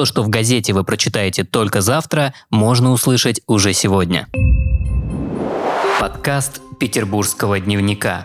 То, что в газете вы прочитаете только завтра, можно услышать уже сегодня. Подкаст Петербургского дневника.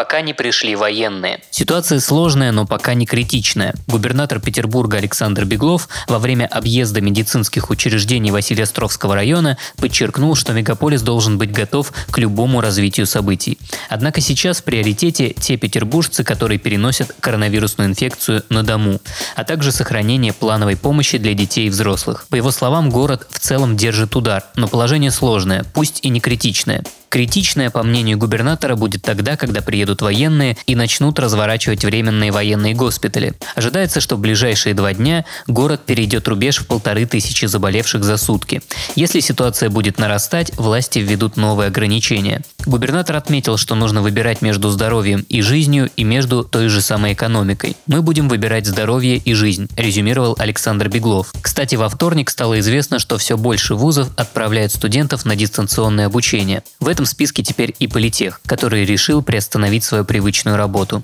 Пока не пришли военные. Ситуация сложная, но пока не критичная. Губернатор Петербурга Александр Беглов во время объезда медицинских учреждений Василиостровского района подчеркнул, что мегаполис должен быть готов к любому развитию событий. Однако сейчас в приоритете те петербуржцы, которые переносят коронавирусную инфекцию на дому, а также сохранение плановой помощи для детей и взрослых. По его словам, город в целом держит удар, но положение сложное, пусть и не критичное. Критичное, по мнению губернатора, будет тогда, когда приедут военные и начнут разворачивать временные военные госпитали. Ожидается, что в ближайшие два дня город перейдет рубеж в полторы тысячи заболевших за сутки. Если ситуация будет нарастать, власти введут новые ограничения. Губернатор отметил, что нужно выбирать между здоровьем и жизнью и между той же самой экономикой. Мы будем выбирать здоровье и жизнь, резюмировал Александр Беглов. Кстати, во вторник стало известно, что все больше вузов отправляют студентов на дистанционное обучение. В этом списке теперь и политех, который решил приостановить свою привычную работу.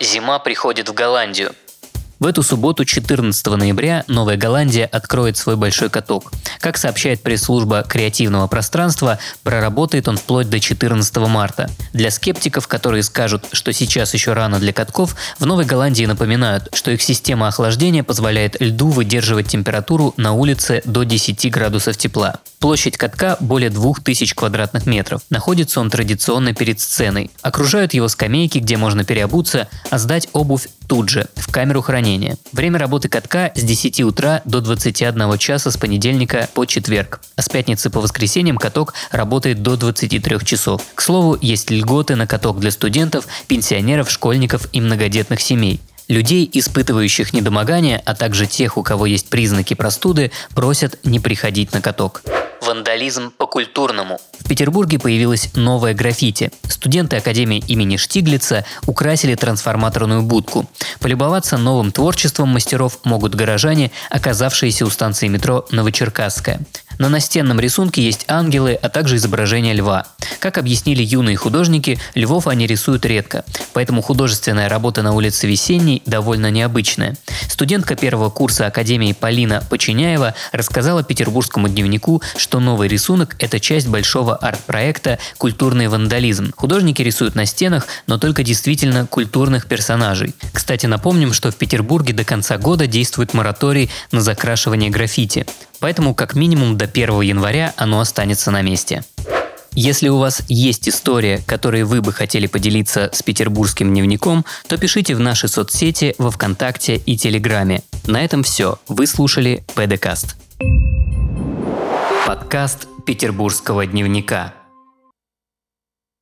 Зима приходит в Голландию. В эту субботу, 14 ноября, Новая Голландия откроет свой большой каток. Как сообщает пресс-служба креативного пространства, проработает он вплоть до 14 марта. Для скептиков, которые скажут, что сейчас еще рано для катков, в Новой Голландии напоминают, что их система охлаждения позволяет льду выдерживать температуру на улице до 10 градусов тепла. Площадь катка более 2000 квадратных метров. Находится он традиционно перед сценой. Окружают его скамейки, где можно переобуться, а сдать обувь тут же, в камеру хранения. Время работы катка с 10 утра до 21 часа с понедельника по четверг. А с пятницы по воскресеньям каток работает до 23 часов. К слову, есть льготы на каток для студентов, пенсионеров, школьников и многодетных семей. Людей, испытывающих недомогание, а также тех, у кого есть признаки простуды, просят не приходить на каток. Вандализм по-культурному. В Петербурге появилась новая граффити. Студенты Академии имени Штиглица украсили трансформаторную будку. Полюбоваться новым творчеством мастеров могут горожане, оказавшиеся у станции метро Новочеркасская. На настенном рисунке есть ангелы, а также изображение льва. Как объяснили юные художники, львов они рисуют редко, поэтому художественная работа на улице Весенней довольно необычная. Студентка первого курса Академии Полина Починяева рассказала петербургскому дневнику, что новый рисунок – это часть большого арт-проекта «Культурный вандализм». Художники рисуют на стенах, но только действительно культурных персонажей. Кстати, напомним, что в Петербурге до конца года действует мораторий на закрашивание граффити. Поэтому как минимум до 1 января оно останется на месте. Если у вас есть история, которой вы бы хотели поделиться с петербургским дневником, то пишите в наши соцсети во Вконтакте и Телеграме. На этом все. Вы слушали ПДКаст. Подкаст Петербургского дневника.